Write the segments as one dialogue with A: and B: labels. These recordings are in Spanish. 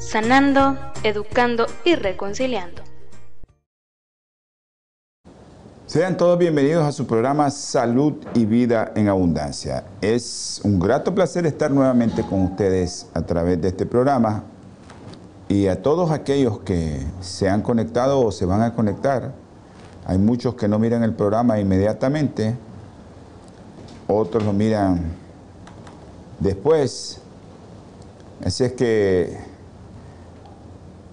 A: sanando, educando y reconciliando.
B: Sean todos bienvenidos a su programa Salud y Vida en Abundancia. Es un grato placer estar nuevamente con ustedes a través de este programa y a todos aquellos que se han conectado o se van a conectar. Hay muchos que no miran el programa inmediatamente, otros lo miran después. Así es que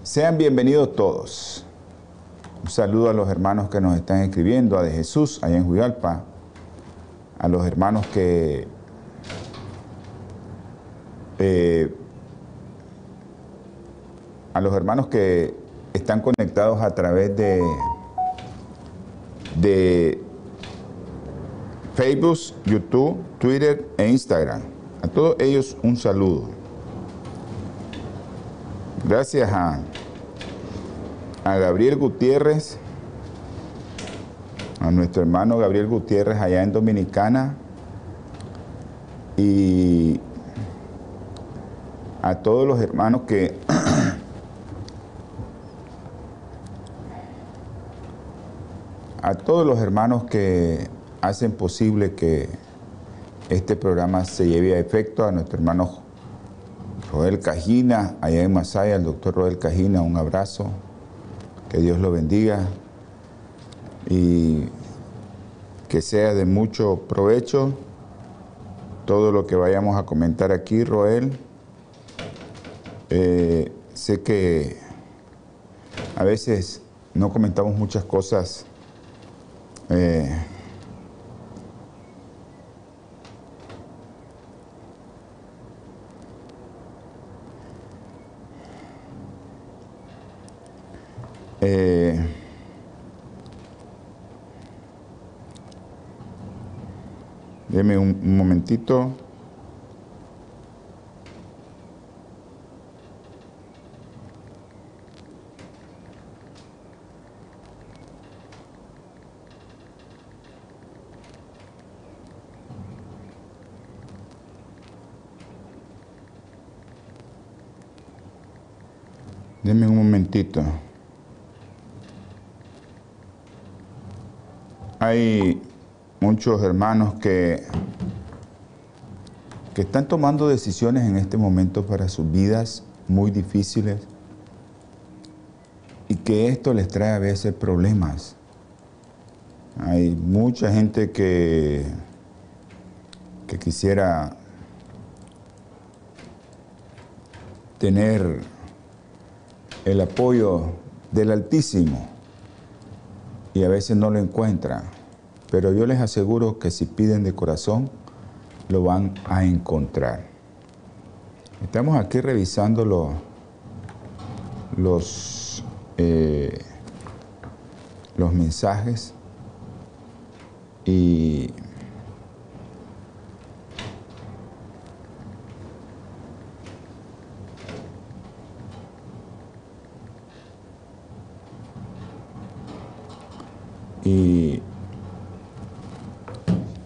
B: sean bienvenidos todos. Un saludo a los hermanos que nos están escribiendo, a de Jesús, allá en Juyalpa, a los hermanos que eh, a los hermanos que están conectados a través de, de Facebook, YouTube, Twitter e Instagram. A todos ellos un saludo. Gracias a, a Gabriel Gutiérrez, a nuestro hermano Gabriel Gutiérrez allá en Dominicana y a todos los hermanos que a todos los hermanos que hacen posible que este programa se lleve a efecto, a nuestro hermano Roel Cajina, allá en Masaya, el doctor Roel Cajina, un abrazo, que Dios lo bendiga y que sea de mucho provecho todo lo que vayamos a comentar aquí, Roel. Eh, sé que a veces no comentamos muchas cosas eh, Eh, deme un, un momentito. Deme un momentito. Hay muchos hermanos que, que están tomando decisiones en este momento para sus vidas muy difíciles y que esto les trae a veces problemas. Hay mucha gente que, que quisiera tener el apoyo del Altísimo y a veces no lo encuentran. Pero yo les aseguro que si piden de corazón, lo van a encontrar. Estamos aquí revisando los, eh, los mensajes y y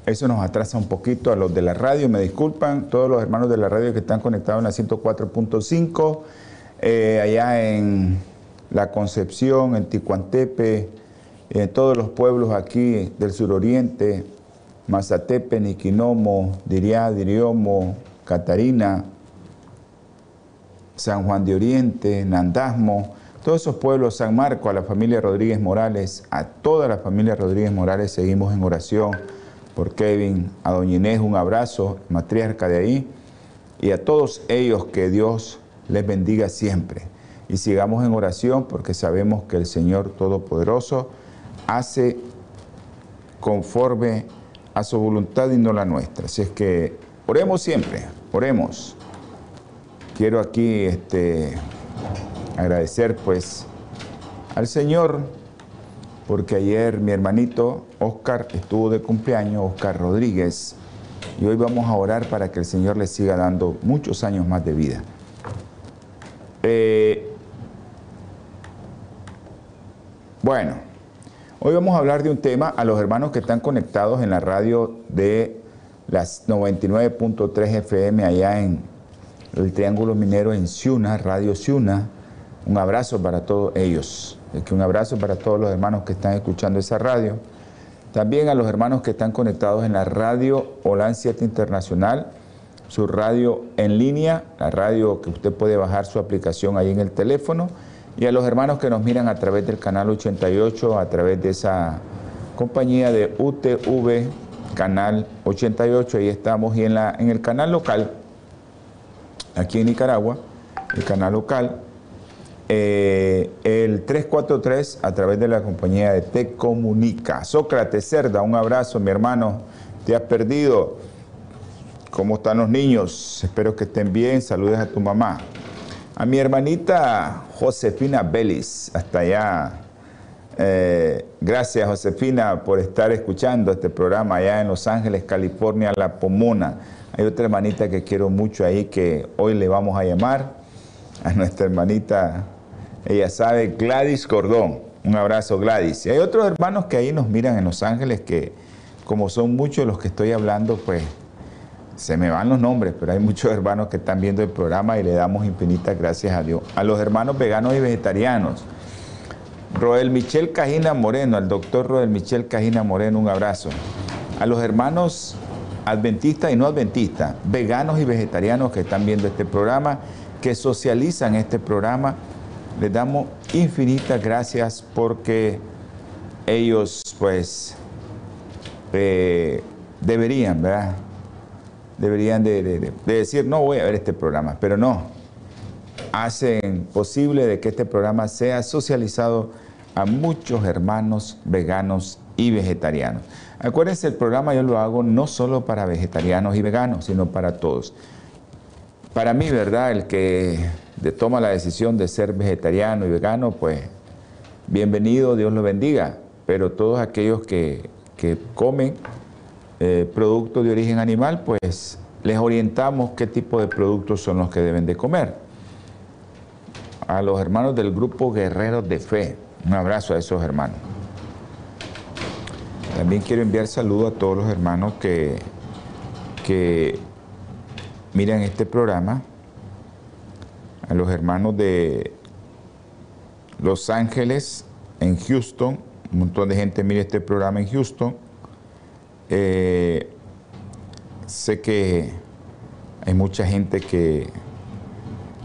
B: eso nos atrasa un poquito a los de la radio, me disculpan, todos los hermanos de la radio que están conectados en la 104.5, eh, allá en La Concepción, en Ticuantepe, en todos los pueblos aquí del suroriente, Mazatepe, Niquinomo, Diriá, Diriomo, Catarina, San Juan de Oriente, Nandasmo, todos esos pueblos, San Marco, a la familia Rodríguez Morales, a toda la familia Rodríguez Morales, seguimos en oración por Kevin, a Doña Inés, un abrazo, matriarca de ahí, y a todos ellos que Dios les bendiga siempre. Y sigamos en oración porque sabemos que el Señor Todopoderoso hace conforme a su voluntad y no la nuestra. Así es que oremos siempre, oremos. Quiero aquí este, agradecer pues al Señor porque ayer mi hermanito Oscar estuvo de cumpleaños, Oscar Rodríguez, y hoy vamos a orar para que el Señor le siga dando muchos años más de vida. Eh, bueno, hoy vamos a hablar de un tema a los hermanos que están conectados en la radio de las 99.3 FM allá en el Triángulo Minero en Ciuna, Radio Ciuna. Un abrazo para todos ellos. Un abrazo para todos los hermanos que están escuchando esa radio. También a los hermanos que están conectados en la radio Holan 7 Internacional, su radio en línea, la radio que usted puede bajar su aplicación ahí en el teléfono, y a los hermanos que nos miran a través del canal 88, a través de esa compañía de UTV, canal 88, ahí estamos, y en, la, en el canal local, aquí en Nicaragua, el canal local, eh, el 343 a través de la compañía de Te Comunica. Sócrates Cerda, un abrazo, mi hermano. Te has perdido. ¿Cómo están los niños? Espero que estén bien. Saludes a tu mamá. A mi hermanita Josefina Belis, hasta allá. Eh, gracias, Josefina, por estar escuchando este programa allá en Los Ángeles, California, La Pomona. Hay otra hermanita que quiero mucho ahí que hoy le vamos a llamar, a nuestra hermanita ella sabe, Gladys Cordón. Un abrazo, Gladys. Y hay otros hermanos que ahí nos miran en Los Ángeles que, como son muchos los que estoy hablando, pues se me van los nombres, pero hay muchos hermanos que están viendo el programa y le damos infinitas gracias a Dios. A los hermanos veganos y vegetarianos. Roel Michel Cajina Moreno, al doctor Roel Michel Cajina Moreno, un abrazo. A los hermanos adventistas y no adventistas, veganos y vegetarianos que están viendo este programa, que socializan este programa les damos infinitas gracias porque ellos pues eh, deberían, ¿verdad? Deberían de, decir, no voy a ver este programa, pero no. Hacen posible de que este programa sea socializado a muchos hermanos veganos y vegetarianos. Acuérdense, el programa yo lo hago no solo para vegetarianos y veganos, sino para todos. Para mí, ¿verdad? El que toma la decisión de ser vegetariano y vegano, pues bienvenido, Dios lo bendiga. Pero todos aquellos que, comen eh, productos de origen animal, pues les orientamos qué tipo de productos son los que deben de comer. A los hermanos del grupo Guerreros de Fe, un abrazo a esos hermanos. También quiero enviar saludos a todos los hermanos que, que miran este programa a los hermanos de Los Ángeles, en Houston, un montón de gente mira este programa en Houston. Eh, sé que hay mucha gente que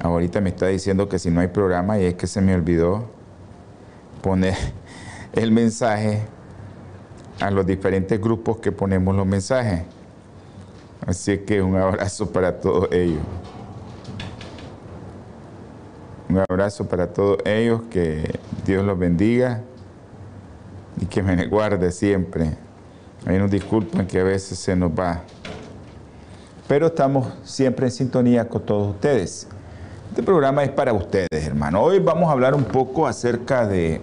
B: ahorita me está diciendo que si no hay programa y es que se me olvidó poner el mensaje a los diferentes grupos que ponemos los mensajes. Así que un abrazo para todos ellos. Un abrazo para todos ellos, que Dios los bendiga y que me guarde siempre. Ahí nos disculpan que a veces se nos va. Pero estamos siempre en sintonía con todos ustedes. Este programa es para ustedes, hermano. Hoy vamos a hablar un poco acerca de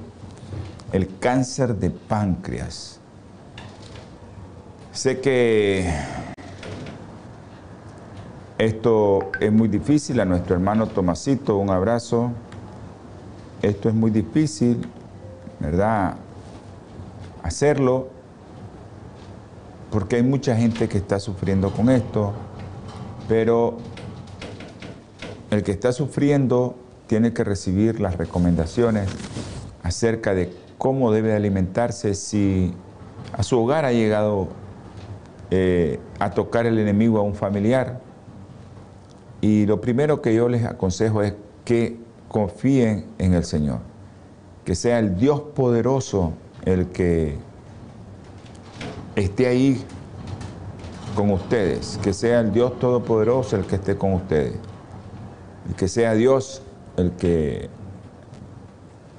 B: el cáncer de páncreas. Sé que esto es muy difícil, a nuestro hermano Tomasito, un abrazo. Esto es muy difícil, ¿verdad? Hacerlo, porque hay mucha gente que está sufriendo con esto, pero el que está sufriendo tiene que recibir las recomendaciones acerca de cómo debe alimentarse si a su hogar ha llegado eh, a tocar el enemigo a un familiar y lo primero que yo les aconsejo es que confíen en el Señor, que sea el Dios poderoso el que esté ahí con ustedes, que sea el Dios todopoderoso el que esté con ustedes, que sea Dios el que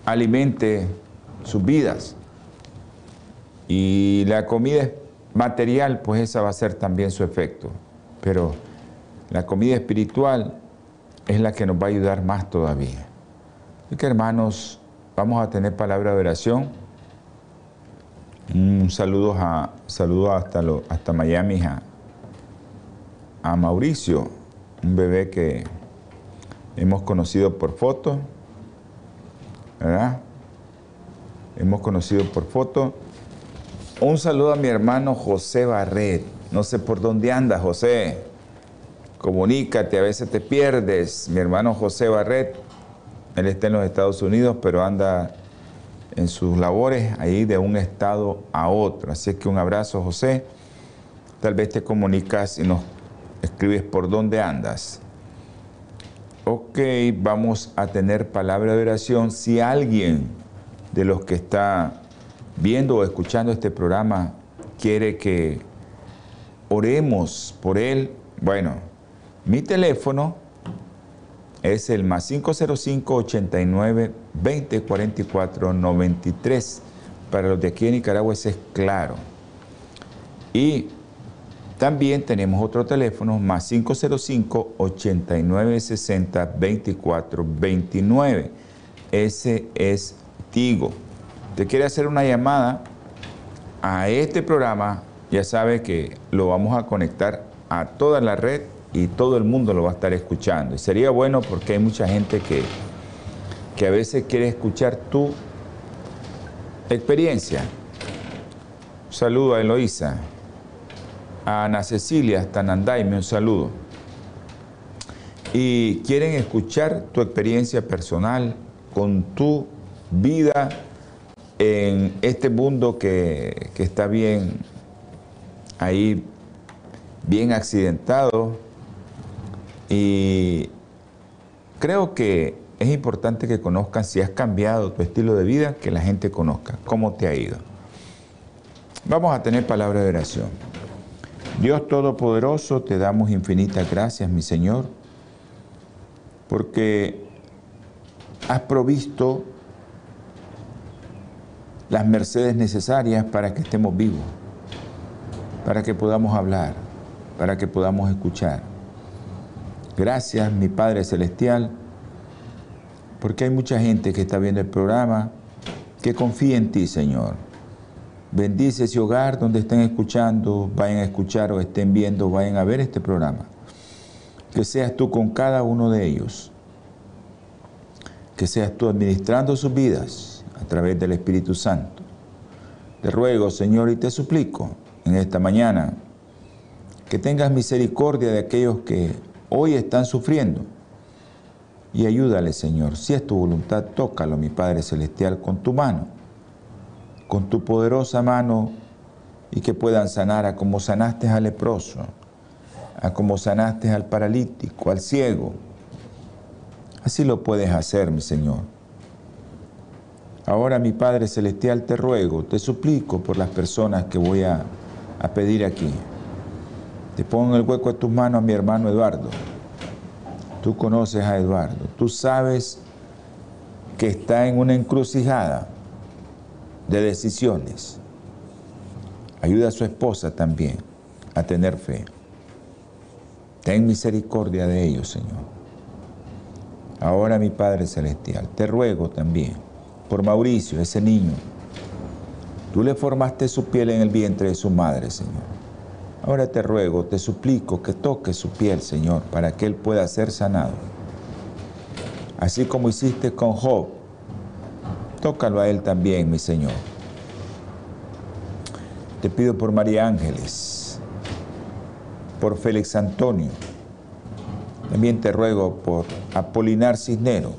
B: alimente sus vidas. Y la comida material, pues esa va a ser también su efecto. Pero la comida espiritual es la que nos va a ayudar más todavía. Así que hermanos, vamos a tener palabra de oración. Un saludo, a, saludo hasta, lo, hasta Miami a, a Mauricio, un bebé que hemos conocido por foto, ¿verdad? Hemos conocido por foto. Un saludo a mi hermano José Barret. No sé por dónde anda, José. Comunícate, a veces te pierdes. Mi hermano José Barret, él está en los Estados Unidos, pero anda en sus labores ahí de un estado a otro. Así que un abrazo, José. Tal vez te comunicas y nos escribes por dónde andas. Ok, vamos a tener palabra de oración. Si alguien de los que está viendo o escuchando este programa quiere que oremos por él, bueno, mi teléfono es el más 505 89 20 44 93. Para los de aquí en Nicaragua ese es claro. Y también tenemos otro teléfono más 505 89 60 24 29. Ese es Tigo. Te quiere hacer una llamada a este programa, ya sabe que lo vamos a conectar a toda la red y todo el mundo lo va a estar escuchando. Y sería bueno porque hay mucha gente que, que a veces quiere escuchar tu experiencia. Un saludo a Eloísa, a Ana Cecilia, hasta Nandaime, un saludo. Y quieren escuchar tu experiencia personal con tu vida en este mundo que, que está bien ahí, bien accidentado, y creo que es importante que conozcan si has cambiado tu estilo de vida, que la gente conozca cómo te ha ido. Vamos a tener palabra de oración. Dios Todopoderoso, te damos infinitas gracias, mi Señor, porque has provisto las mercedes necesarias para que estemos vivos, para que podamos hablar, para que podamos escuchar Gracias, mi Padre Celestial, porque hay mucha gente que está viendo el programa que confía en ti, Señor. Bendice ese hogar donde estén escuchando, vayan a escuchar o estén viendo, vayan a ver este programa. Que seas tú con cada uno de ellos. Que seas tú administrando sus vidas a través del Espíritu Santo. Te ruego, Señor, y te suplico en esta mañana que tengas misericordia de aquellos que hoy están sufriendo. Y ayúdale, Señor. Si es tu voluntad, tócalo, mi Padre Celestial, con tu mano, con tu poderosa mano, y que puedan sanar a como sanaste al leproso, a como sanaste al paralítico, al ciego. Así lo puedes hacer, mi Señor. Ahora, mi Padre Celestial, te ruego, te suplico por las personas que voy a, a pedir aquí. Te pongo en el hueco de tus manos a mi hermano Eduardo. Tú conoces a Eduardo. Tú sabes que está en una encrucijada de decisiones. Ayuda a su esposa también a tener fe. Ten misericordia de ellos, Señor. Ahora, mi Padre Celestial, te ruego también por Mauricio, ese niño. Tú le formaste su piel en el vientre de su madre, Señor. Ahora te ruego, te suplico que toques su piel, Señor, para que Él pueda ser sanado. Así como hiciste con Job, tócalo a Él también, mi Señor. Te pido por María Ángeles, por Félix Antonio. También te ruego por Apolinar Cisnero.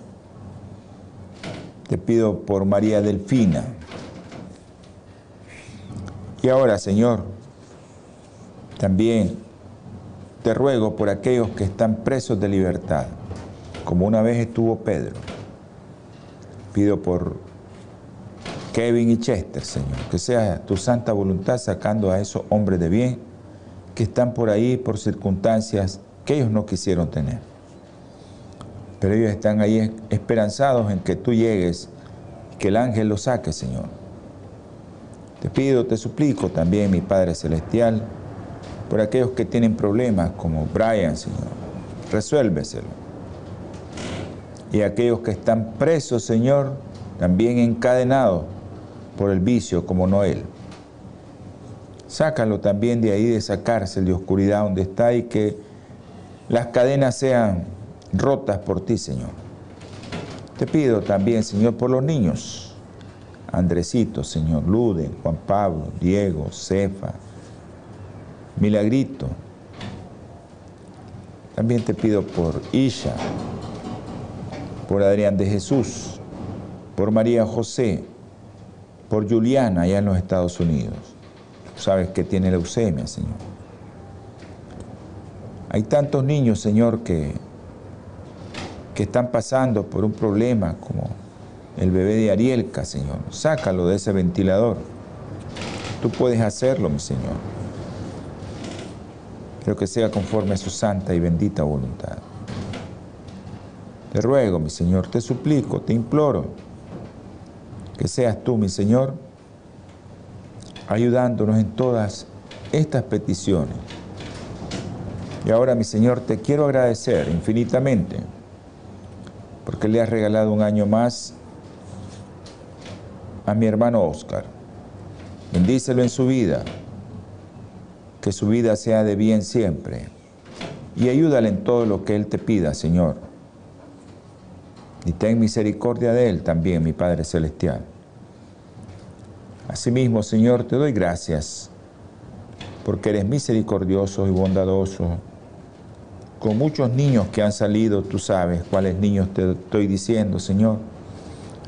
B: Te pido por María Delfina. Y ahora, Señor, también te ruego por aquellos que están presos de libertad, como una vez estuvo Pedro. Pido por Kevin y Chester, Señor, que sea tu santa voluntad sacando a esos hombres de bien que están por ahí por circunstancias que ellos no quisieron tener. Pero ellos están ahí esperanzados en que tú llegues, que el ángel los saque, Señor. Te pido, te suplico también, mi Padre Celestial, por aquellos que tienen problemas como Brian, Señor. Resuélveselo. y aquellos que están presos, Señor, también encadenados por el vicio como Noel. Sácalo también de ahí, de esa cárcel de oscuridad donde está y que las cadenas sean rotas por ti, Señor. Te pido también, Señor, por los niños. Andresito, Señor, Lude, Juan Pablo, Diego, Cefa, Milagrito. También te pido por Isha, por Adrián de Jesús, por María José, por Juliana allá en los Estados Unidos. Sabes que tiene leucemia, Señor. Hay tantos niños, Señor, que, que están pasando por un problema como el bebé de Arielka, Señor. Sácalo de ese ventilador. Tú puedes hacerlo, mi Señor. Pero que sea conforme a su santa y bendita voluntad. Te ruego, mi Señor, te suplico, te imploro, que seas tú, mi Señor, ayudándonos en todas estas peticiones. Y ahora, mi Señor, te quiero agradecer infinitamente porque le has regalado un año más a mi hermano Oscar. Bendícelo en su vida, que su vida sea de bien siempre. Y ayúdale en todo lo que Él te pida, Señor y ten misericordia de él también, mi Padre Celestial. Asimismo, Señor, te doy gracias porque eres misericordioso y bondadoso. Con muchos niños que han salido, tú sabes cuáles niños te estoy diciendo, Señor,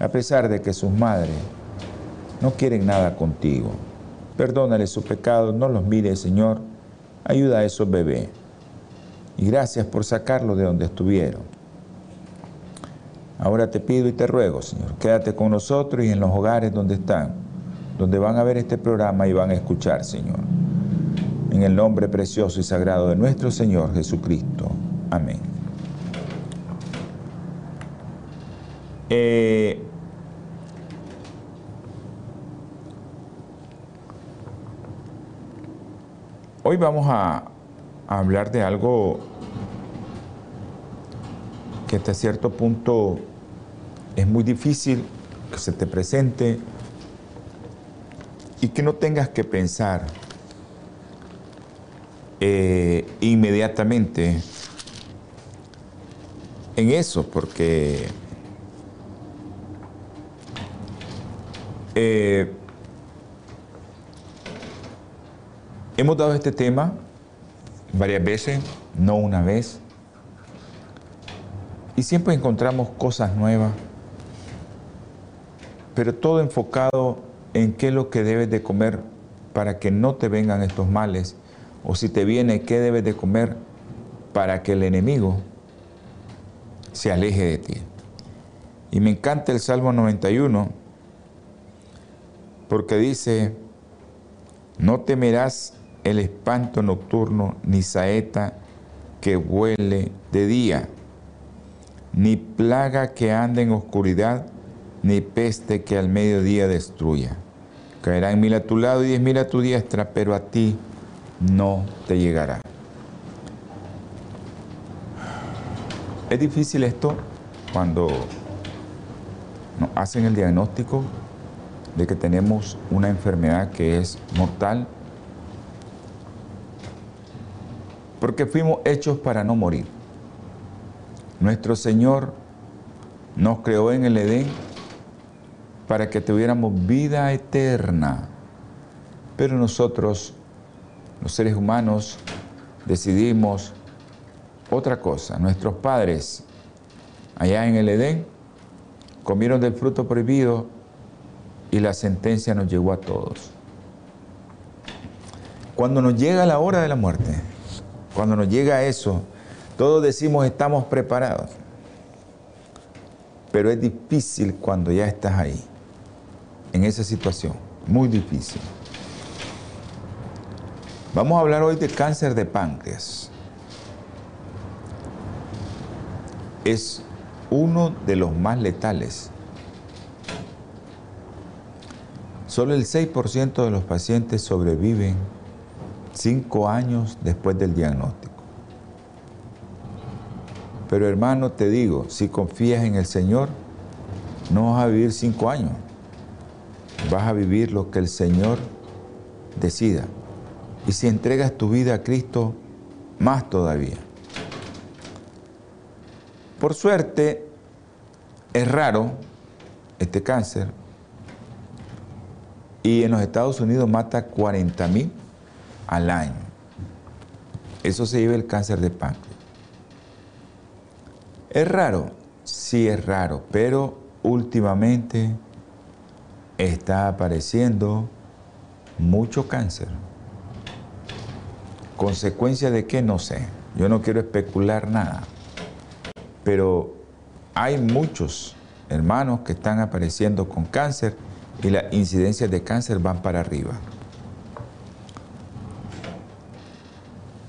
B: a pesar de que sus madres no quieren nada contigo. Perdónale su pecado, no los mires, Señor. Ayuda a esos bebés. Y gracias por sacarlos de donde estuvieron. Ahora te pido y te ruego, Señor, quédate con nosotros y en los hogares donde están, donde van a ver este programa y van a escuchar, Señor. En el nombre precioso y sagrado de nuestro Señor Jesucristo. Amén. Eh, hoy vamos a hablar de algo que hasta cierto punto es muy difícil que se te presente y que no tengas que pensar eh, inmediatamente en eso, porque eh, hemos dado este tema varias veces, no una vez, y siempre encontramos cosas nuevas, pero todo enfocado en qué es lo que debes de comer para que no te vengan estos males, o si te viene, qué debes de comer para que el enemigo se aleje de ti. Y me encanta el Salmo 91, porque dice, no temerás el espanto nocturno, ni saeta que huele de día ni plaga que ande en oscuridad, ni peste que al mediodía destruya. Caerán mil a tu lado y diez mil a tu diestra, pero a ti no te llegará. Es difícil esto cuando nos hacen el diagnóstico de que tenemos una enfermedad que es mortal, porque fuimos hechos para no morir. Nuestro Señor nos creó en el Edén para que tuviéramos vida eterna. Pero nosotros, los seres humanos, decidimos otra cosa. Nuestros padres, allá en el Edén, comieron del fruto prohibido y la sentencia nos llegó a todos. Cuando nos llega la hora de la muerte, cuando nos llega eso, todos decimos estamos preparados, pero es difícil cuando ya estás ahí, en esa situación, muy difícil. Vamos a hablar hoy de cáncer de páncreas. Es uno de los más letales. Solo el 6% de los pacientes sobreviven cinco años después del diagnóstico. Pero hermano, te digo, si confías en el Señor, no vas a vivir cinco años. Vas a vivir lo que el Señor decida. Y si entregas tu vida a Cristo, más todavía. Por suerte, es raro este cáncer y en los Estados Unidos mata 40 mil al año. Eso se lleva el cáncer de páncreas. Es raro, sí es raro, pero últimamente está apareciendo mucho cáncer. ¿Consecuencia de qué? No sé. Yo no quiero especular nada. Pero hay muchos hermanos que están apareciendo con cáncer y las incidencias de cáncer van para arriba.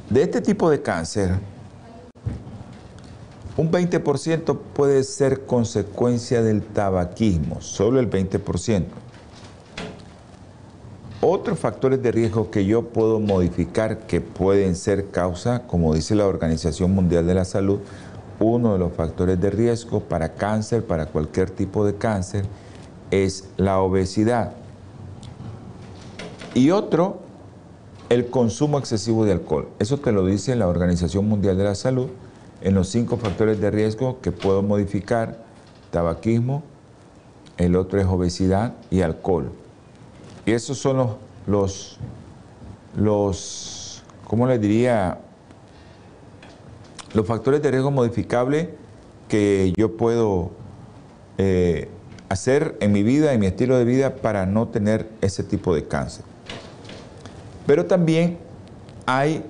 B: De este tipo de cáncer, un 20% puede ser consecuencia del tabaquismo, solo el 20%. Otros factores de riesgo que yo puedo modificar que pueden ser causa, como dice la Organización Mundial de la Salud, uno de los factores de riesgo para cáncer, para cualquier tipo de cáncer, es la obesidad. Y otro, el consumo excesivo de alcohol. Eso te lo dice la Organización Mundial de la Salud en los cinco factores de riesgo que puedo modificar, tabaquismo, el otro es obesidad y alcohol. Y esos son los, los, los ¿cómo les diría? Los factores de riesgo modificable que yo puedo eh, hacer en mi vida, en mi estilo de vida, para no tener ese tipo de cáncer. Pero también hay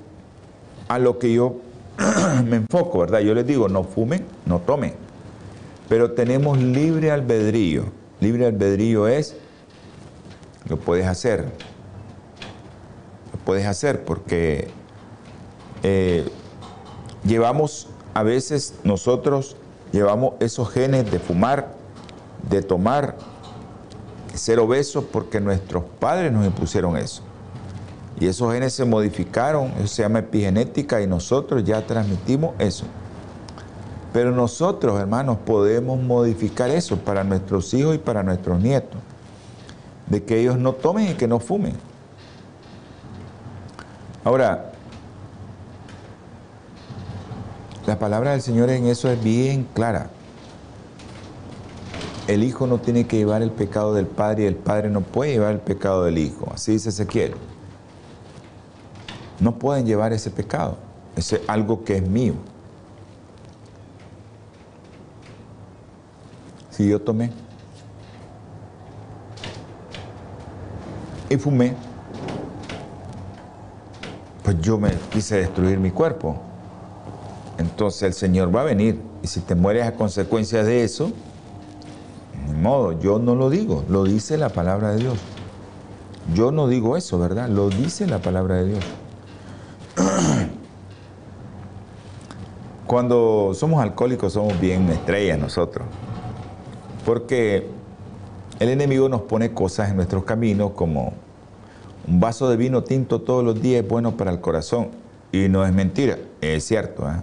B: a lo que yo me enfoco, ¿verdad? Yo les digo, no fumen, no tomen. Pero tenemos libre albedrío. Libre albedrío es, lo puedes hacer. Lo puedes hacer porque eh, llevamos, a veces nosotros llevamos esos genes de fumar, de tomar, ser obesos porque nuestros padres nos impusieron eso. Y esos genes se modificaron, eso se llama epigenética y nosotros ya transmitimos eso. Pero nosotros, hermanos, podemos modificar eso para nuestros hijos y para nuestros nietos. De que ellos no tomen y que no fumen. Ahora, la palabra del Señor en eso es bien clara. El hijo no tiene que llevar el pecado del padre y el padre no puede llevar el pecado del hijo. Así dice Ezequiel. No pueden llevar ese pecado. Ese es algo que es mío. Si yo tomé y fumé, pues yo me quise destruir mi cuerpo. Entonces el Señor va a venir. Y si te mueres a consecuencia de eso, ni modo, yo no lo digo, lo dice la palabra de Dios. Yo no digo eso, ¿verdad? Lo dice la palabra de Dios. Cuando somos alcohólicos somos bien estrellas nosotros, porque el enemigo nos pone cosas en nuestros caminos como un vaso de vino tinto todos los días es bueno para el corazón. Y no es mentira, es cierto. ¿eh?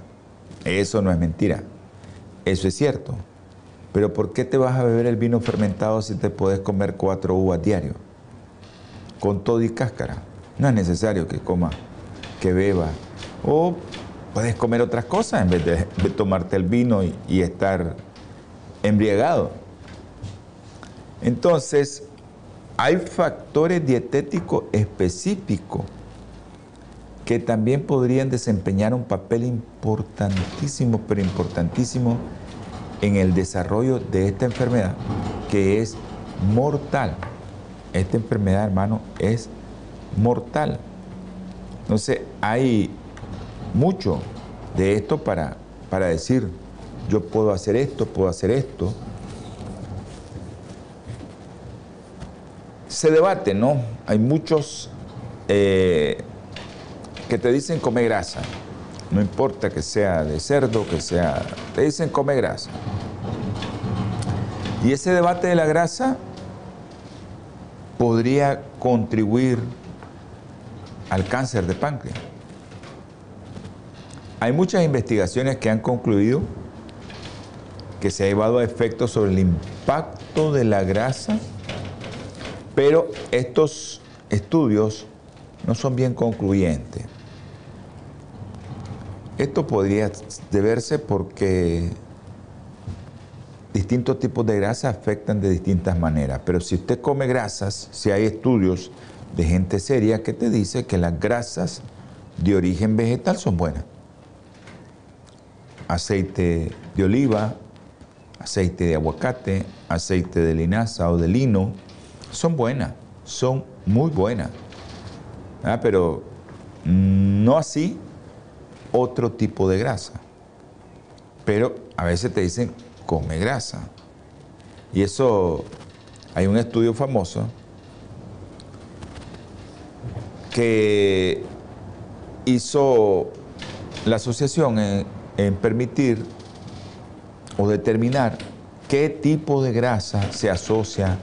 B: Eso no es mentira, eso es cierto. Pero ¿por qué te vas a beber el vino fermentado si te puedes comer cuatro uvas diario? Con todo y cáscara. No es necesario que coma que beba. O puedes comer otras cosas en vez de, tomarte el vino y, estar embriagado. Entonces, hay factores dietéticos específicos que también podrían desempeñar un papel importantísimo, pero importantísimo en el desarrollo de esta enfermedad, que es mortal. Esta enfermedad, hermano, es mortal. Entonces hay mucho de esto para, para decir, yo puedo hacer esto, puedo hacer esto. Se debate, ¿no? Hay muchos eh, que te dicen come grasa. No importa que sea de cerdo, que sea... Te dicen come grasa. Y ese debate de la grasa podría contribuir al cáncer de páncreas. Hay muchas investigaciones que han concluido que se ha llevado a efecto sobre el impacto de la grasa, pero estos estudios no son bien concluyentes. Esto podría deberse porque distintos tipos de grasa afectan de distintas maneras, pero si usted come grasas, si hay estudios de gente seria que te dice que las grasas de origen vegetal son buenas. Aceite de oliva, aceite de aguacate, aceite de linaza o de lino, son buenas, son muy buenas. Ah, pero no así otro tipo de grasa. Pero a veces te dicen, come grasa. Y eso, hay un estudio famoso que hizo la asociación en, permitir o determinar qué tipo de grasa se asocia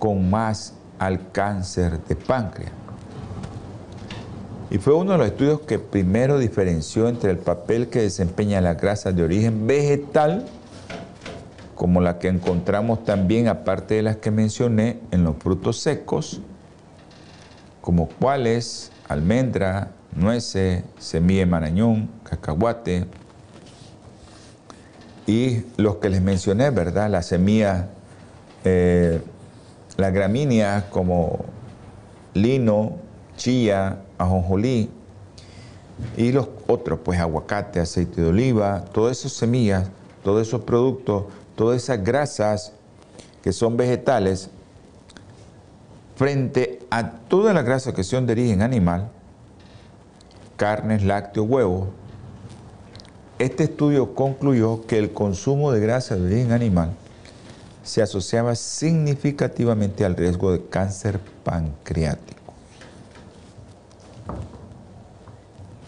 B: con más al cáncer de páncreas. Y fue uno de los estudios que primero diferenció entre el papel que desempeña la grasa de origen vegetal, como la que encontramos también, aparte de las que mencioné, en los frutos secos, como cuáles, almendra, nueces, semilla de marañón, cacahuate, y los que les mencioné, ¿verdad? Las semillas, eh, las gramíneas como lino, chía, ajonjolí y los otros, pues aguacate, aceite de oliva, todas esas semillas, todos esos productos, todas esas grasas que son vegetales, frente a toda la grasa que son de origen animal, carnes, lácteos, huevos, este estudio concluyó que el consumo de grasa de origen animal se asociaba significativamente al riesgo de cáncer pancreático.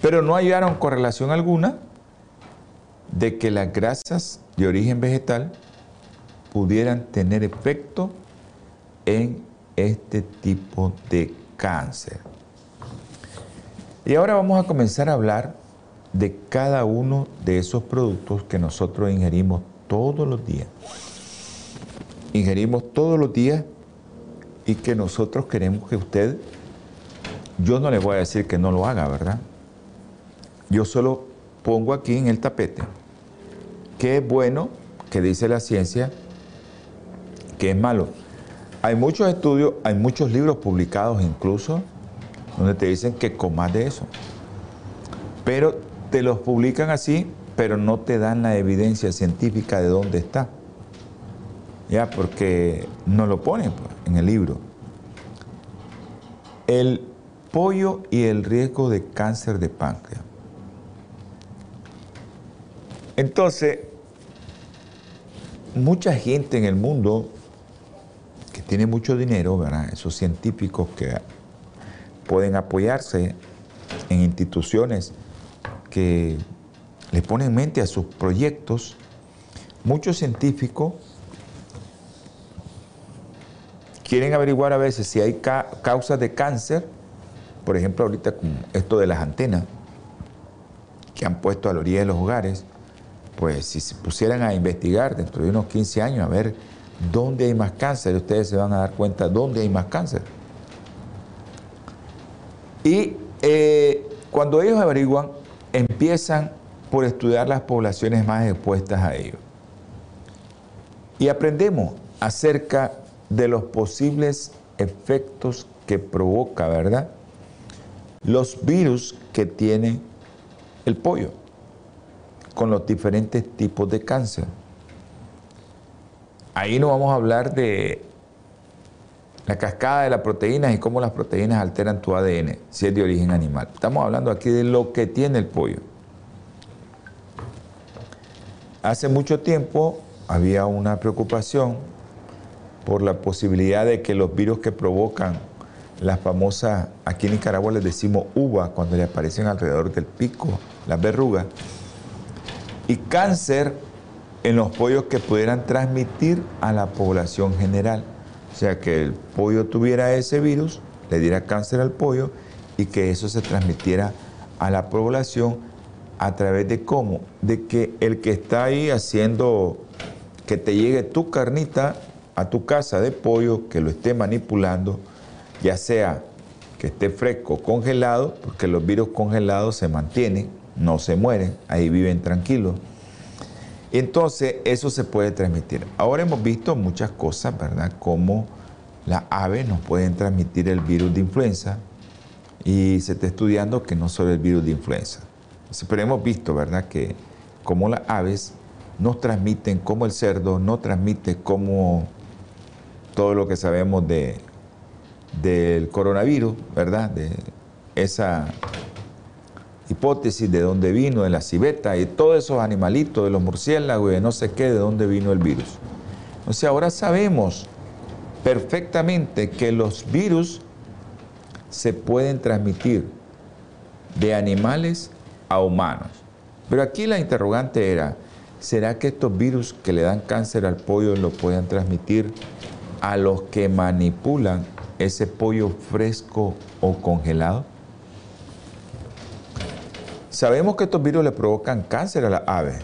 B: Pero no hallaron correlación alguna de que las grasas de origen vegetal pudieran tener efecto en este tipo de cáncer. Y ahora vamos a comenzar a hablar de cada uno de esos productos que nosotros ingerimos todos los días. Ingerimos todos los días y que nosotros queremos que usted, yo no le voy a decir que no lo haga, ¿verdad? Yo solo pongo aquí en el tapete que es bueno, que dice la ciencia, que es malo. Hay muchos estudios, hay muchos libros publicados incluso, donde te dicen que comas de eso. Pero te los publican así, pero no te dan la evidencia científica de dónde está. Ya, porque no lo ponen pues, en el libro. El pollo y el riesgo de cáncer de páncreas. Entonces, mucha gente en el mundo tiene mucho dinero, ¿verdad? esos científicos que pueden apoyarse en instituciones que le ponen mente a sus proyectos, muchos científicos quieren averiguar a veces si hay causas de cáncer, por ejemplo ahorita con esto de las antenas que han puesto a la orilla de los hogares, pues si se pusieran a investigar dentro de unos 15 años a ver dónde hay más cáncer, ustedes se van a dar cuenta dónde hay más cáncer. Y eh, cuando ellos averiguan, empiezan por estudiar las poblaciones más expuestas a ello. Y aprendemos acerca de los posibles efectos que provoca, ¿verdad? Los virus que tiene el pollo con los diferentes tipos de cáncer. Ahí no vamos a hablar de la cascada de las proteínas y cómo las proteínas alteran tu ADN, si es de origen animal. Estamos hablando aquí de lo que tiene el pollo. Hace mucho tiempo había una preocupación por la posibilidad de que los virus que provocan las famosas, aquí en Nicaragua les decimos uva, cuando le aparecen alrededor del pico, las verrugas, y cáncer en los pollos que pudieran transmitir a la población general. O sea, que el pollo tuviera ese virus, le diera cáncer al pollo y que eso se transmitiera a la población a través de cómo, de que el que está ahí haciendo que te llegue tu carnita a tu casa de pollo, que lo esté manipulando, ya sea que esté fresco congelado, porque los virus congelados se mantienen, no se mueren, ahí viven tranquilos. Entonces, eso se puede transmitir. Ahora hemos visto muchas cosas, ¿verdad? Como las aves nos pueden transmitir el virus de influenza y se está estudiando que no solo el virus de influenza. Pero hemos visto, ¿verdad? Que como las aves nos transmiten, como el cerdo no transmite como todo lo que sabemos de, del coronavirus, ¿verdad? De esa hipótesis de dónde vino, de la civeta y todos esos animalitos, de los murciélagos y de no sé qué, de dónde vino el virus. O sea, ahora sabemos perfectamente que los virus se pueden transmitir de animales a humanos. Pero aquí la interrogante era, ¿será que estos virus que le dan cáncer al pollo lo pueden transmitir a los que manipulan ese pollo fresco o congelado? Sabemos que estos virus le provocan cáncer a las aves,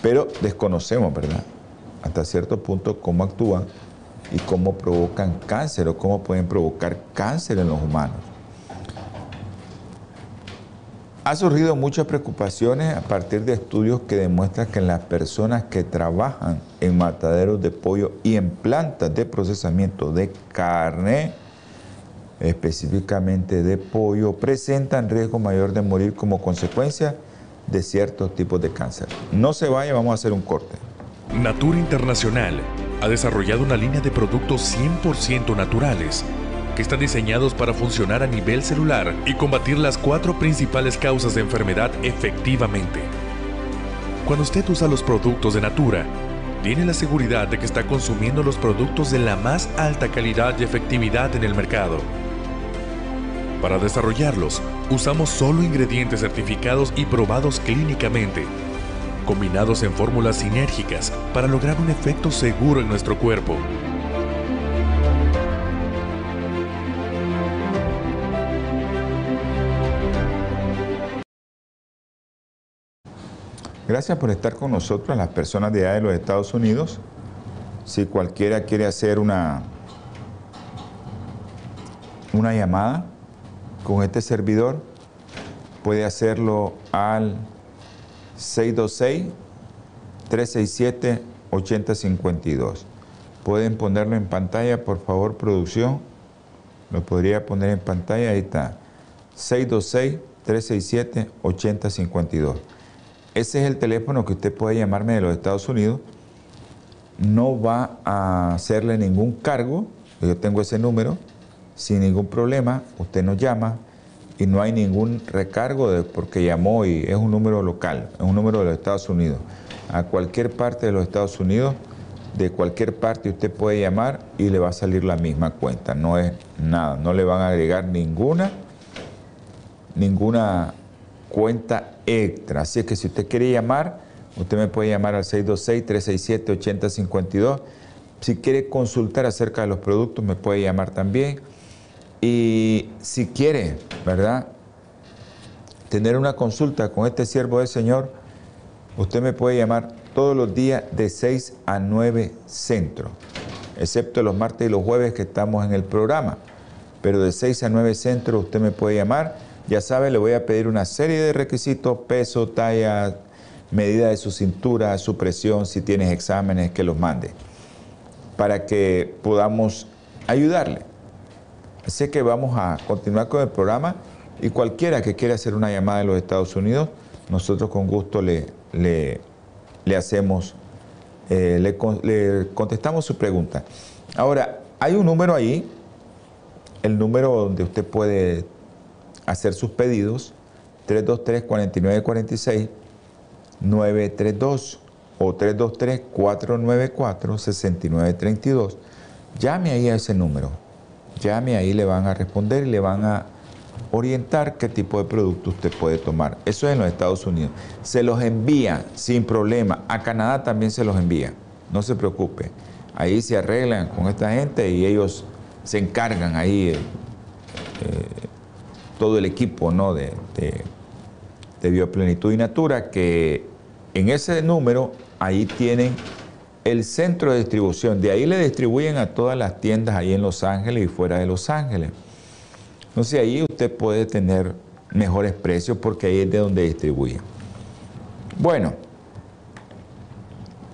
B: pero desconocemos, ¿verdad? Hasta cierto punto cómo actúan y cómo provocan cáncer o cómo pueden provocar cáncer en los humanos. Ha surgido muchas preocupaciones a partir de estudios que demuestran que las personas que trabajan en mataderos de pollo y en plantas de procesamiento de carne, específicamente de pollo, presentan riesgo mayor de morir como consecuencia de ciertos tipos de cáncer. No se vaya, vamos a hacer un corte.
C: Natura Internacional ha desarrollado una línea de productos 100% naturales que están diseñados para funcionar a nivel celular y combatir las cuatro principales causas de enfermedad efectivamente. Cuando usted usa los productos de Natura, tiene la seguridad de que está consumiendo los productos de la más alta calidad y efectividad en el mercado. Para desarrollarlos, usamos solo ingredientes certificados y probados clínicamente, combinados en fórmulas sinérgicas para lograr un efecto seguro en nuestro cuerpo.
B: Gracias por estar con nosotros, las personas de allá de los Estados Unidos. Si cualquiera quiere hacer una, una llamada con este servidor, puede hacerlo al 626-367-8052. Pueden ponerlo en pantalla, por favor, producción. Lo podría poner en pantalla, ahí está. 626-367-8052. Ese es el teléfono que usted puede llamarme de los Estados Unidos. No va a hacerle ningún cargo. Yo tengo ese número. Sin ningún problema, usted nos llama y no hay ningún recargo de, porque llamó y es un número local, es un número de los Estados Unidos. A cualquier parte de los Estados Unidos, de cualquier parte usted puede llamar y le va a salir la misma cuenta. No es nada, no le van a agregar ninguna, ninguna cuenta extra. Así es que si usted quiere llamar, usted me puede llamar al 626-367-8052. Si quiere consultar acerca de los productos, me puede llamar también. Y si quiere, ¿verdad? Tener una consulta con este siervo del Señor, usted me puede llamar todos los días de 6 a 9 centro, excepto los martes y los jueves que estamos en el programa. Pero de 6 a 9 centro usted me puede llamar ya sabe, le voy a pedir una serie de requisitos, peso, talla, medida de su cintura, su presión, si tienes exámenes, que los mande, para que podamos ayudarle. Así que vamos a continuar con el programa y cualquiera que quiera hacer una llamada de los Estados Unidos, nosotros con gusto le, le, hacemos, eh, le, contestamos su pregunta. Ahora, hay un número ahí, el número donde usted puede hacer sus pedidos 323-4946 932 o 323-494-6932. Llame ahí a ese número. Llame ahí, le van a responder y le van a orientar qué tipo de producto usted puede tomar. Eso es en los Estados Unidos. Se los envía sin problema. A Canadá también se los envía. No se preocupe. Ahí se arreglan con esta gente y ellos se encargan ahí. Eh, todo el equipo ¿no? de, de Bioplenitud y Natura, que en ese número ahí tienen el centro de distribución. De ahí le distribuyen a todas las tiendas ahí en Los Ángeles y fuera de Los Ángeles. Entonces ahí usted puede tener mejores precios porque ahí es de donde distribuyen. Bueno,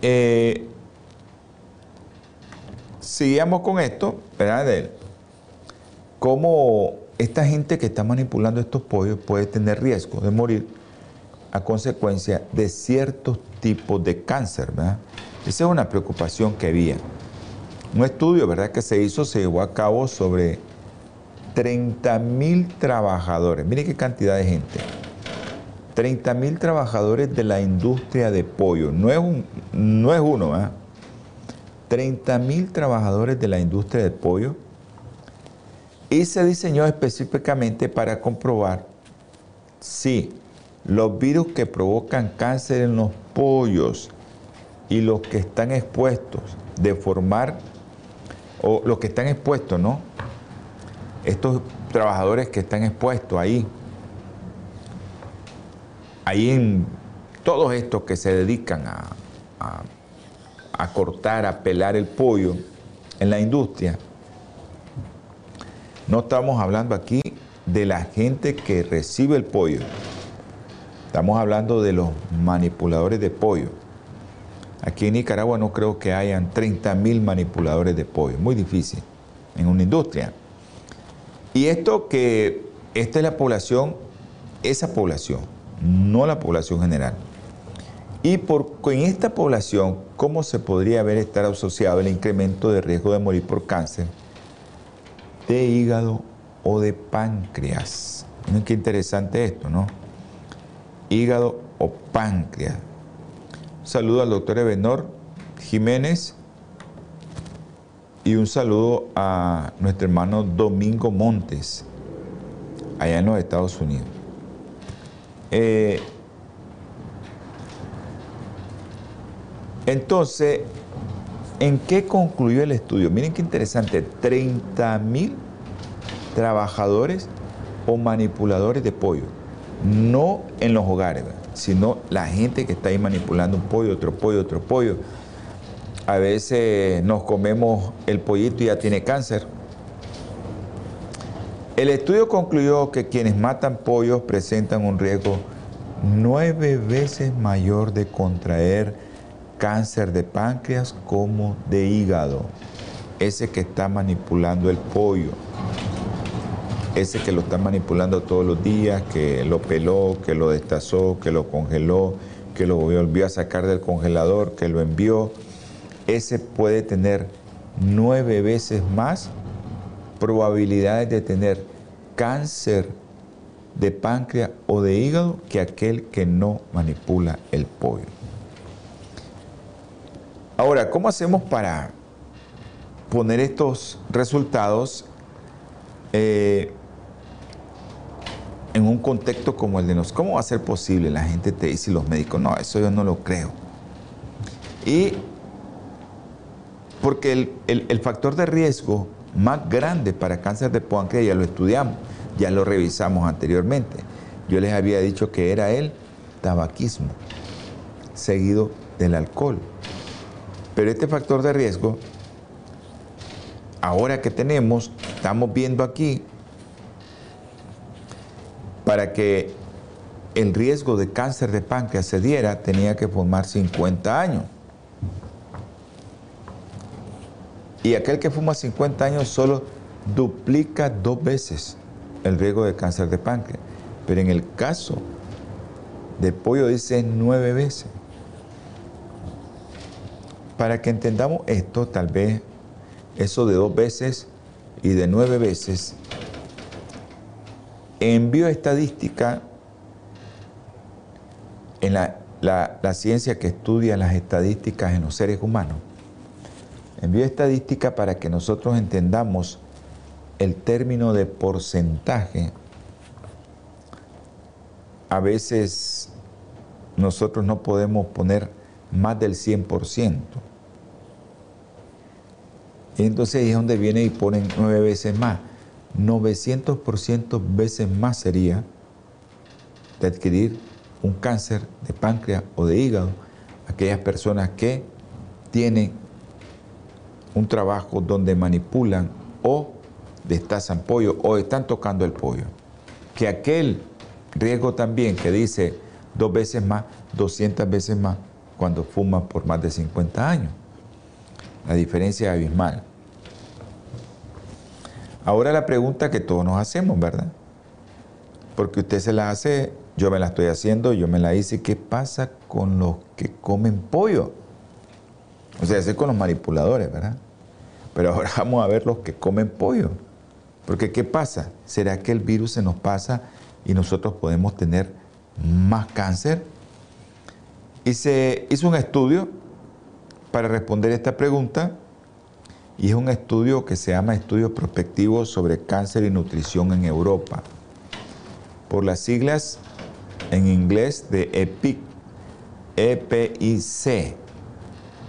B: eh, sigamos con esto, ¿verdad? cómo esta gente que está manipulando estos pollos puede tener riesgo de morir a consecuencia de ciertos tipos de cáncer, ¿verdad? Esa es una preocupación que había. Un estudio, ¿verdad?, que se hizo, se llevó a cabo sobre 30 mil trabajadores. Mire qué cantidad de gente. 30 mil trabajadores de la industria de pollo. No es, no es uno, ¿verdad? 30 mil trabajadores de la industria del pollo y se diseñó específicamente para comprobar si los virus que provocan cáncer en los pollos y los que están expuestos de formar, o los que están expuestos, ¿no? Estos trabajadores que están expuestos ahí, ahí en todos estos que se dedican a, a, a cortar, a pelar el pollo en la industria, no estamos hablando aquí de la gente que recibe el pollo. Estamos hablando de los manipuladores de pollo. Aquí en Nicaragua no creo que hayan 30 mil manipuladores de pollo. Muy difícil en una industria. Y esto que esta es la población, esa población, no la población general. Y por, en esta población, ¿cómo se podría haber estar asociado el incremento de riesgo de morir por cáncer? de hígado o de páncreas. Miren qué interesante esto, ¿no? Hígado o páncreas. Saludo al doctor Ebenor Jiménez y un saludo a nuestro hermano Domingo Montes, allá en los Estados Unidos. Eh, entonces, ¿En qué concluyó el estudio? Miren qué interesante, 30 mil trabajadores o manipuladores de pollo, no en los hogares, sino la gente que está ahí manipulando un pollo, otro pollo, otro pollo. A veces nos comemos el pollito y ya tiene cáncer. El estudio concluyó que quienes matan pollos presentan un riesgo nueve veces mayor de contraer cáncer de páncreas como de hígado. Ese que está manipulando el pollo, ese que lo está manipulando todos los días, que lo peló, que lo destazó, que lo congeló, que lo volvió a sacar del congelador, que lo envió, ese puede tener nueve veces más probabilidades de tener cáncer de páncreas o de hígado que aquel que no manipula el pollo. Ahora, ¿cómo hacemos para poner estos resultados eh, en un contexto como el de nosotros? ¿Cómo va a ser posible? La gente te dice, los médicos, no, eso yo no lo creo. Y porque el, factor de riesgo más grande para cáncer de páncreas ya lo estudiamos, ya lo revisamos anteriormente. Yo les había dicho que era el tabaquismo, seguido del alcohol. Pero este factor de riesgo, ahora que tenemos, estamos viendo aquí, para que el riesgo de cáncer de páncreas se diera, tenía que formar 50 años. Y aquel que fuma 50 años solo duplica dos veces el riesgo de cáncer de páncreas. Pero en el caso de pollo dice nueve veces. Para que entendamos esto, tal vez eso de dos veces y de nueve veces, en bioestadística, en la, ciencia que estudia las estadísticas en los seres humanos, en bioestadística para que nosotros entendamos el término de porcentaje, a veces nosotros no podemos poner más del 100%. Y entonces ahí es donde viene y ponen nueve veces más. 900% veces más sería de adquirir un cáncer de páncreas o de hígado, aquellas personas que tienen un trabajo donde manipulan o destazan pollo o están tocando el pollo. Que aquel riesgo también que dice dos veces más, 200 veces más cuando fuma por más de 50 años. La diferencia es abismal. Ahora la pregunta que todos nos hacemos, ¿verdad? Porque usted se la hace, yo me la estoy haciendo, yo me la hice, ¿qué pasa con los que comen pollo? O sea, es con los manipuladores, ¿verdad? Pero ahora vamos a ver los que comen pollo. Porque ¿qué pasa? ¿Será que el virus se nos pasa y nosotros podemos tener más cáncer? Y se hizo un estudio para responder esta pregunta y es un estudio que se llama Estudio Prospectivo sobre Cáncer y Nutrición en Europa, por las siglas en inglés de EPIC, EPIC,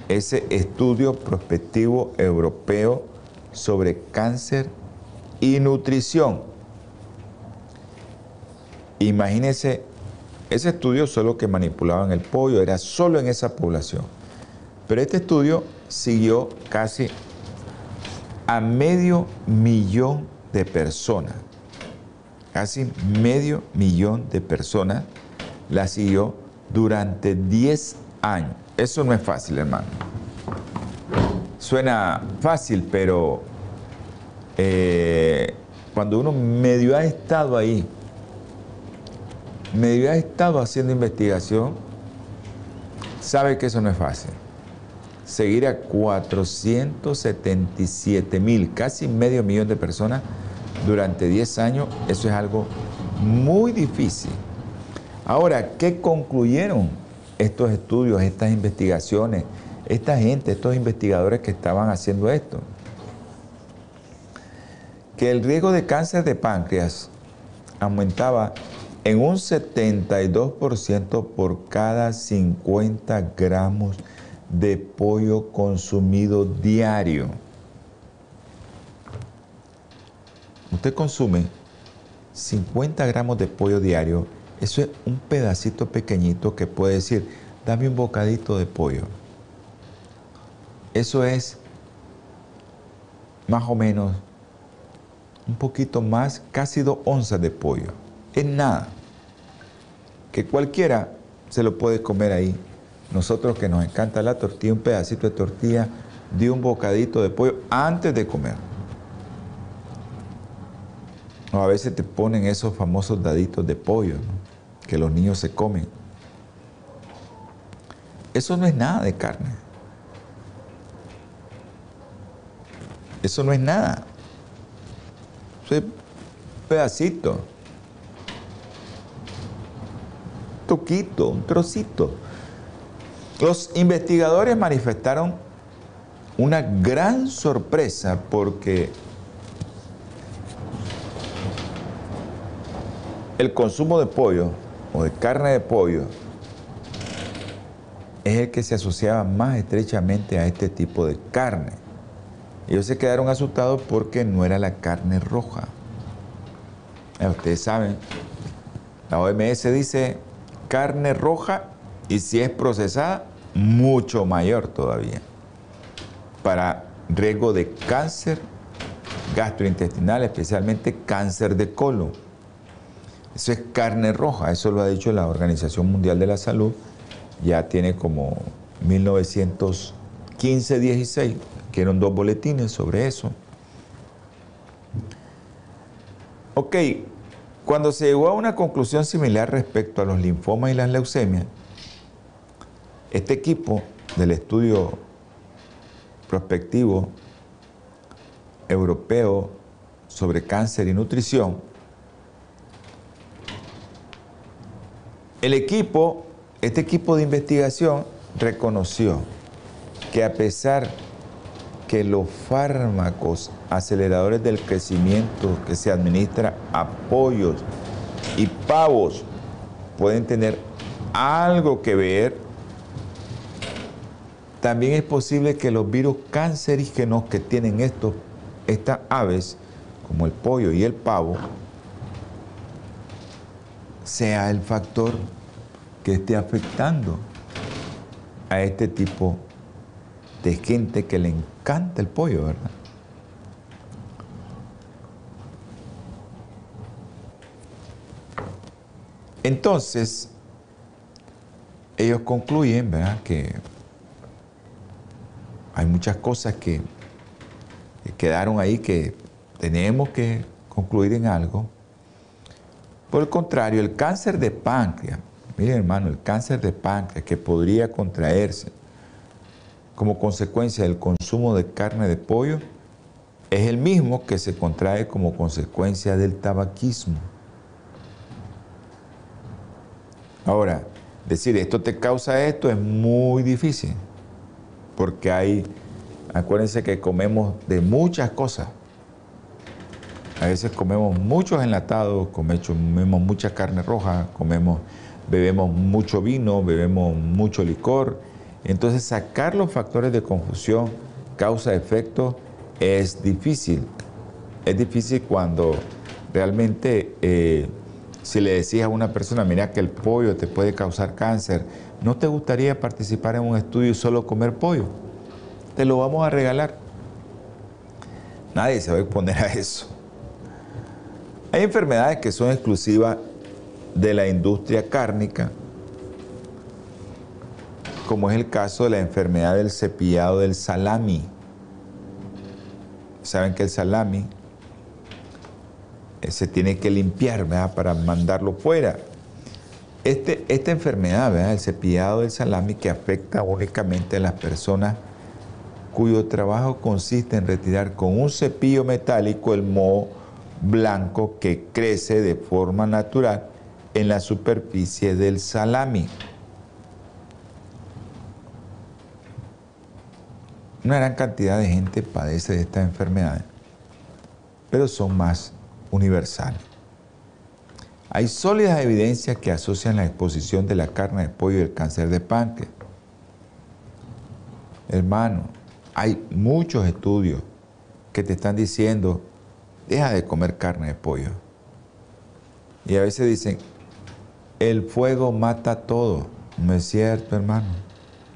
B: ese Estudio Prospectivo Europeo sobre Cáncer y Nutrición. Imagínense, ese estudio solo que manipulaban el pollo, era solo en esa población. Pero este estudio siguió casi a medio millón de personas. Casi medio millón de personas la siguió durante 10 años. Eso no es fácil, hermano. Suena fácil, pero eh, cuando uno medio ha estado ahí, medio ha estado haciendo investigación, sabe que eso no es fácil seguir a 477 mil, casi medio millón de personas durante 10 años, eso es algo muy difícil. Ahora, ¿qué concluyeron estos estudios, estas investigaciones, esta gente, estos investigadores que estaban haciendo esto? Que el riesgo de cáncer de páncreas aumentaba en un 72% por cada 50 gramos de pollo consumido diario. Usted consume 50 gramos de pollo diario, eso es un pedacito pequeñito que puede decir, dame un bocadito de pollo. Eso es más o menos un poquito más, casi dos onzas de pollo. Es nada. Que cualquiera se lo puede comer ahí nosotros que nos encanta la tortilla, un pedacito de tortilla, de un bocadito de pollo antes de comer. O a veces te ponen esos famosos daditos de pollo que los niños se comen. Eso no es nada de carne. Eso no es nada. Eso es pedacito. Un toquito, un trocito. Los investigadores manifestaron una gran sorpresa porque el consumo de pollo o de carne de pollo es el que se asociaba más estrechamente a este tipo de carne. Ellos se quedaron asustados porque no era la carne roja. Ustedes saben, la OMS dice carne roja y si es procesada, mucho mayor todavía, para riesgo de cáncer gastrointestinal, especialmente cáncer de colon. Eso es carne roja, eso lo ha dicho la Organización Mundial de la Salud, ya tiene como 1915-16, que eran dos boletines sobre eso. Ok, cuando se llegó a una conclusión similar respecto a los linfomas y las leucemias, este equipo del estudio prospectivo europeo sobre cáncer y nutrición, el equipo, este equipo de investigación reconoció que a pesar que los fármacos aceleradores del crecimiento que se administra a pollos y pavos pueden tener algo que ver también es posible que los virus cancerígenos que tienen estos, estas aves, como el pollo y el pavo, sea el factor que esté afectando a este tipo de gente que le encanta el pollo, ¿verdad? Entonces, ellos concluyen, ¿verdad? Que hay muchas cosas que, quedaron ahí que tenemos que concluir en algo. Por el contrario, el cáncer de páncreas, miren hermano, el cáncer de páncreas que podría contraerse como consecuencia del consumo de carne de pollo es el mismo que se contrae como consecuencia del tabaquismo. Ahora, decir esto te causa esto es muy difícil, porque hay, acuérdense que comemos de muchas cosas. A veces comemos muchos enlatados, comemos mucha carne roja, comemos, bebemos mucho vino, bebemos mucho licor. Entonces sacar los factores de confusión, causa-efecto, es difícil. Es difícil cuando realmente eh, si le decías a una persona, mira que el pollo te puede causar cáncer, ¿no te gustaría participar en un estudio y solo comer pollo? Te lo vamos a regalar. Nadie se va a exponer a eso. Hay enfermedades que son exclusivas de la industria cárnica, como es el caso de la enfermedad del cepillado del salami. Saben que el salami se tiene que limpiar para mandarlo fuera. Este, esta enfermedad, el cepillado del salami, que afecta únicamente a las personas cuyo trabajo consiste en retirar con un cepillo metálico el moho blanco que crece de forma natural en la superficie del salami. Una gran cantidad de gente padece de esta enfermedad, pero son más universal. Hay sólidas evidencias que asocian la exposición de la carne de pollo y el cáncer de páncreas. Hermano, hay muchos estudios que te están diciendo, deja de comer carne de pollo. Y a veces dicen, el fuego mata todo. No es cierto, hermano.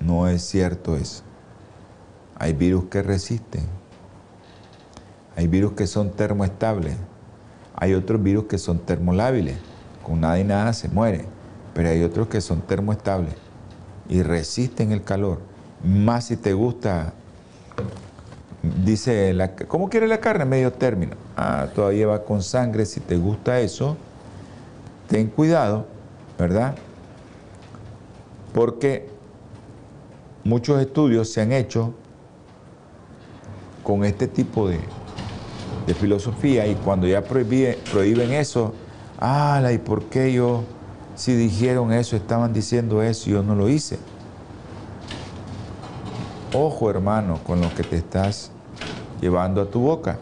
B: No es cierto eso. Hay virus que resisten. Hay virus que son termoestables. Hay otros virus que son termolábiles, con nada y nada se muere, pero hay otros que son termoestables y resisten el calor. Más si te gusta, dice, la, ¿cómo quiere la carne? Medio término. Ah, todavía va con sangre, si te gusta eso, ten cuidado, ¿verdad? Porque muchos estudios se han hecho con este tipo de, de filosofía y cuando ya prohíben eso, ¡ala! ¿y por qué yo, si dijeron eso, estaban diciendo eso y yo no lo hice? Ojo hermano con lo que te estás llevando a tu boca.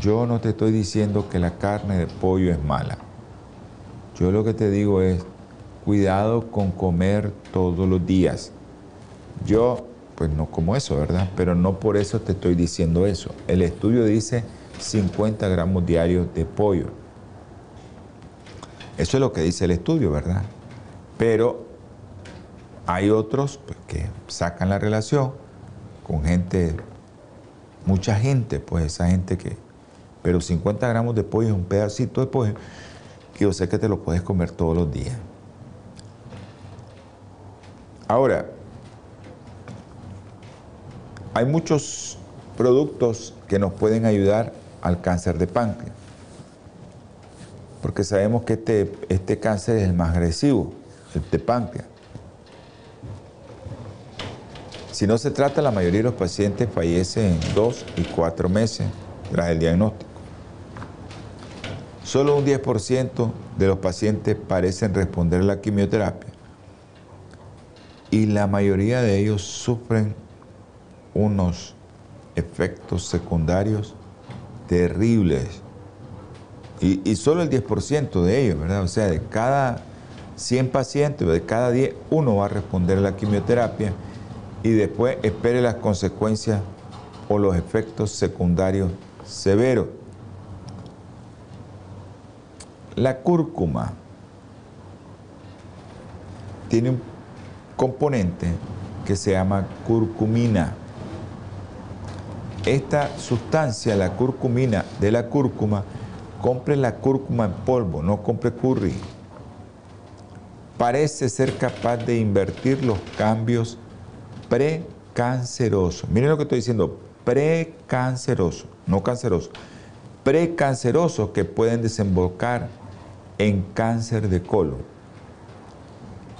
B: Yo no te estoy diciendo que la carne de pollo es mala. Yo lo que te digo es, cuidado con comer todos los días. Yo pues no como eso, ¿verdad? Pero no por eso te estoy diciendo eso. El estudio dice 50 gramos diarios de pollo. Eso es lo que dice el estudio, ¿verdad? Pero hay otros pues, que sacan la relación con gente, mucha gente, pues esa gente que... Pero 50 gramos de pollo es un pedacito de pollo que yo sé que te lo puedes comer todos los días. Ahora, hay muchos productos que nos pueden ayudar al cáncer de páncreas, porque sabemos que este, este cáncer es el más agresivo, el de páncreas. Si no se trata, la mayoría de los pacientes fallecen en dos y cuatro meses tras el diagnóstico. Solo un 10% de los pacientes parecen responder a la quimioterapia y la mayoría de ellos sufren unos efectos secundarios terribles. Y, solo el 10% de ellos, ¿verdad? O sea, de cada 100 pacientes, de cada 10, uno va a responder a la quimioterapia y después espere las consecuencias o los efectos secundarios severos. La cúrcuma tiene un componente que se llama curcumina. Esta sustancia, la curcumina de la cúrcuma, compre la cúrcuma en polvo, no compre curry. Parece ser capaz de invertir los cambios precancerosos. Miren lo que estoy diciendo, precancerosos, no cancerosos. Precancerosos que pueden desembocar en cáncer de colon.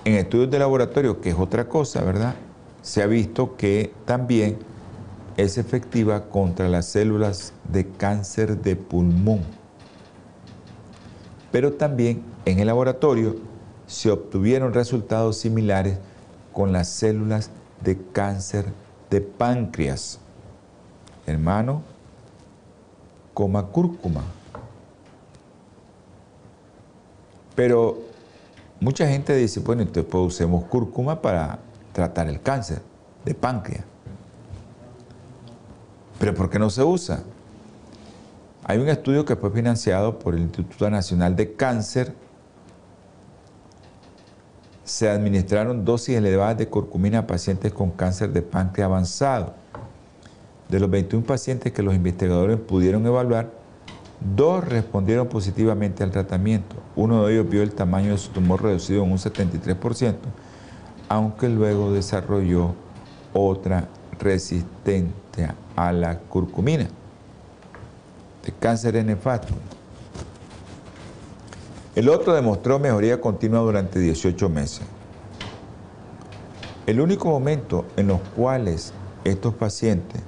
B: En estudios de laboratorio, que es otra cosa, ¿verdad? Se ha visto que también es efectiva contra las células de cáncer de pulmón. Pero también en el laboratorio se obtuvieron resultados similares con las células de cáncer de páncreas. Hermano, coma cúrcuma. Pero mucha gente dice, bueno, entonces pues usemos cúrcuma para tratar el cáncer de páncreas. Pero ¿por qué no se usa? Hay un estudio que fue financiado por el Instituto Nacional de Cáncer. Se administraron dosis elevadas de curcumina a pacientes con cáncer de páncreas avanzado. De los 21 pacientes que los investigadores pudieron evaluar, dos respondieron positivamente al tratamiento. Uno de ellos vio el tamaño de su tumor reducido en un 73%, aunque luego desarrolló otra resistencia a la curcumina de cáncer en nefasto. El otro demostró mejoría continua durante 18 meses. El único momento en los cuales estos pacientes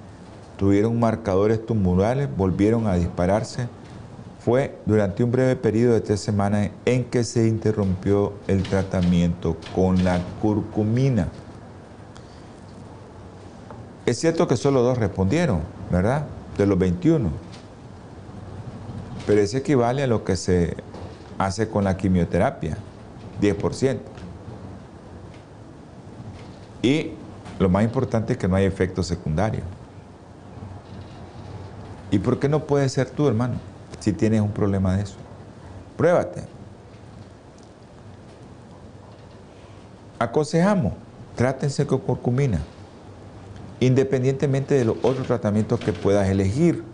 B: tuvieron marcadores tumorales, volvieron a dispararse, fue durante un breve periodo de tres semanas en que se interrumpió el tratamiento con la curcumina. Es cierto que solo dos respondieron, ¿verdad? De los 21 pero eso equivale a lo que se hace con la quimioterapia, 10%. Y lo más importante es que no hay efecto secundario. ¿Y por qué no puedes ser tú, hermano, si tienes un problema de eso? Pruébate. Aconsejamos, trátense con curcumina, independientemente de los otros tratamientos que puedas elegir.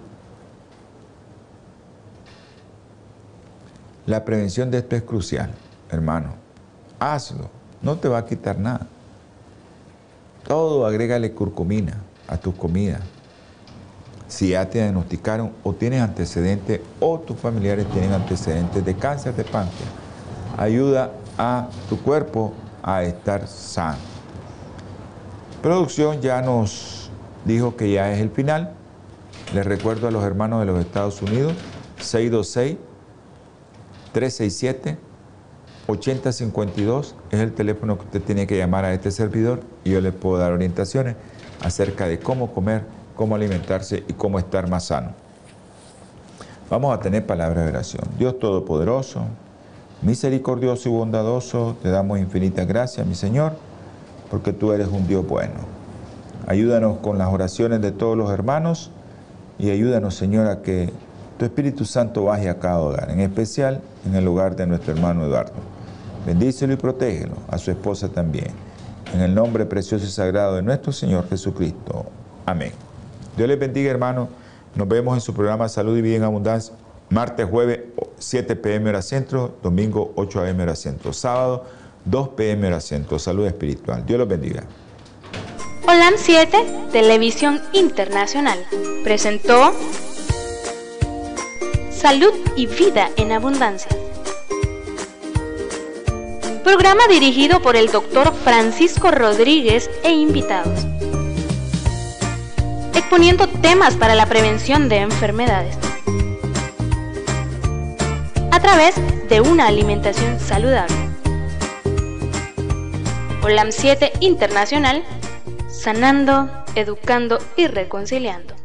B: La prevención de esto es crucial, hermano. Hazlo, no te va a quitar nada. Todo agrégale curcumina a tus comidas. Si ya te diagnosticaron o tienes antecedentes o tus familiares tienen antecedentes de cáncer de páncreas, ayuda a tu cuerpo a estar sano. Producción ya nos dijo que ya es el final. Les recuerdo a los hermanos de los Estados Unidos, 626 367-8052 es el teléfono que usted tiene que llamar a este servidor y yo le puedo dar orientaciones acerca de cómo comer, cómo alimentarse y cómo estar más sano. Vamos a tener palabra de oración. Dios Todopoderoso, misericordioso y bondadoso, te damos infinitas gracias, mi Señor, porque tú eres un Dios bueno. Ayúdanos con las oraciones de todos los hermanos y ayúdanos, Señor, a que tu Espíritu Santo baje a cada hogar, en especial en el hogar de nuestro hermano Eduardo. Bendícelo y protégelo, a su esposa también. En el nombre precioso y sagrado de nuestro Señor Jesucristo. Amén. Dios les bendiga, hermano. Nos vemos en su programa Salud y Vida en Abundancia. Martes, jueves, 7 pm hora centro. Domingo, 8 am hora centro. Sábado, 2 pm hora. Salud espiritual. Dios los bendiga.
A: Holan 7, Televisión Internacional, presentó Salud y Vida en Abundancia. Programa dirigido por el doctor Francisco Rodríguez e invitados. Exponiendo temas para la prevención de enfermedades. A través de una alimentación saludable. OLAM 7 Internacional, sanando, educando y reconciliando.